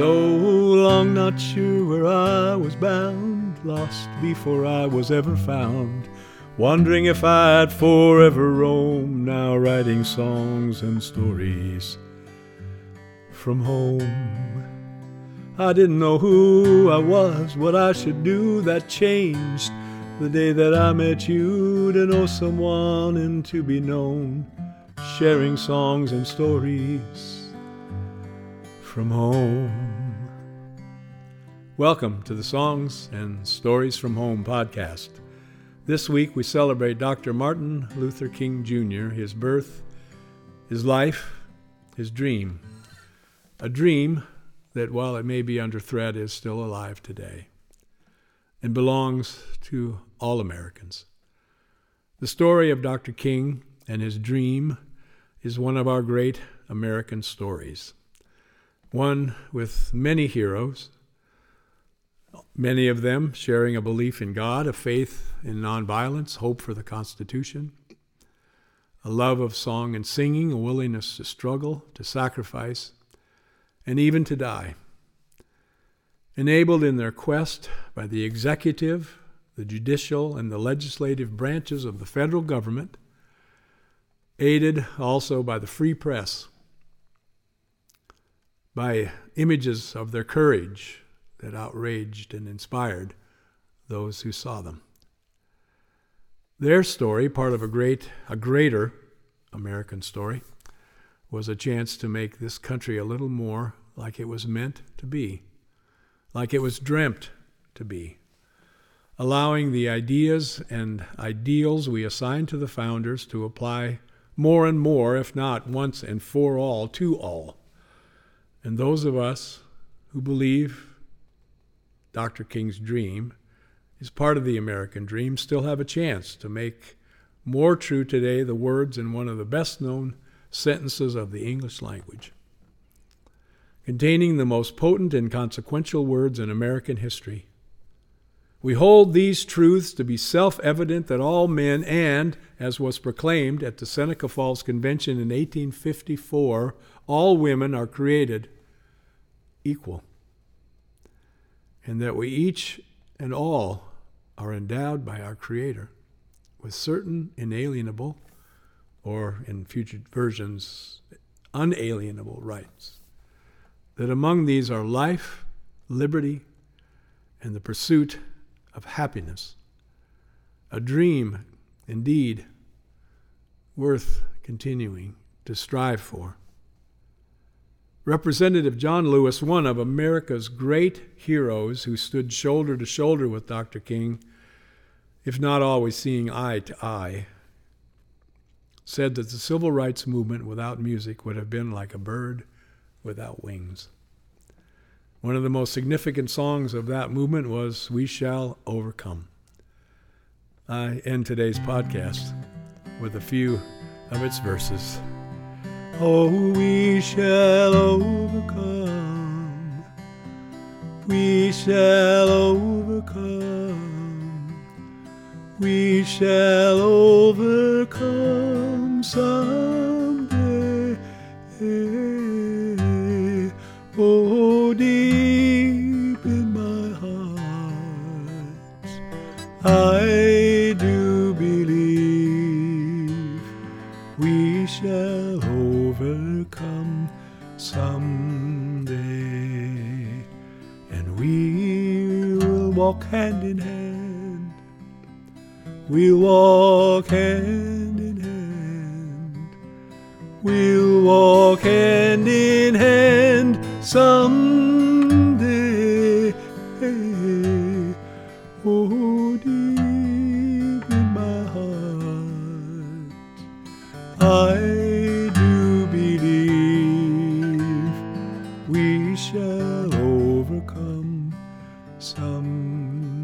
So long not sure where I was bound, lost before I was ever found, wondering if I'd forever roam, now writing songs and stories from home. I didn't know who I was, what I should do, that changed the day that I met you to know someone and to be known, sharing songs and stories from home. Welcome to the Songs and Stories from Home podcast. This week we celebrate Dr. Martin Luther King Jr., his birth, his life, his dream. A dream that, while it may be under threat, is still alive today and belongs to all Americans. The story of Dr. King and his dream is one of our great American stories, one with many heroes, many of them sharing a belief in God, a faith in nonviolence, hope for the Constitution, a love of song and singing, a willingness to struggle, to sacrifice, and even to die. Enabled in their quest by the executive, the judicial, and the legislative branches of the federal government, aided also by the free press, by images of their courage that outraged and inspired those who saw them. Their story, part of a great, a greater American story, was a chance to make this country a little more like it was meant to be like it was dreamt to be, allowing the ideas and ideals we assign to the founders to apply more and more, if not once and for all, to all. And those of us who believe Dr. King's dream is part of the American dream still have a chance to make more true today the words in one of the best known sentences of the English language containing the most potent and consequential words in American history. We hold these truths to be self evident that all men, and, as was proclaimed at the Seneca Falls Convention in 1854, all women are created equal, and that we each and all are endowed by our Creator with certain inalienable, or in future versions, unalienable rights that among these are life, liberty, and the pursuit of happiness. A dream, indeed, worth continuing to strive for. Representative John Lewis, one of America's great heroes who stood shoulder to shoulder with Dr. King, if not always seeing eye to eye, said that the civil rights movement without music would have been like a bird without wings. One of the most significant songs of that movement was We Shall Overcome. I end today's podcast with a few of its verses. Oh, we shall overcome. We shall overcome. We shall overcome someday. Oh, deep in my heart, I do believe we shall overcome someday, and we will walk hand in hand. We'll walk hand in hand. We'll walk hand in hand some we shall overcome some.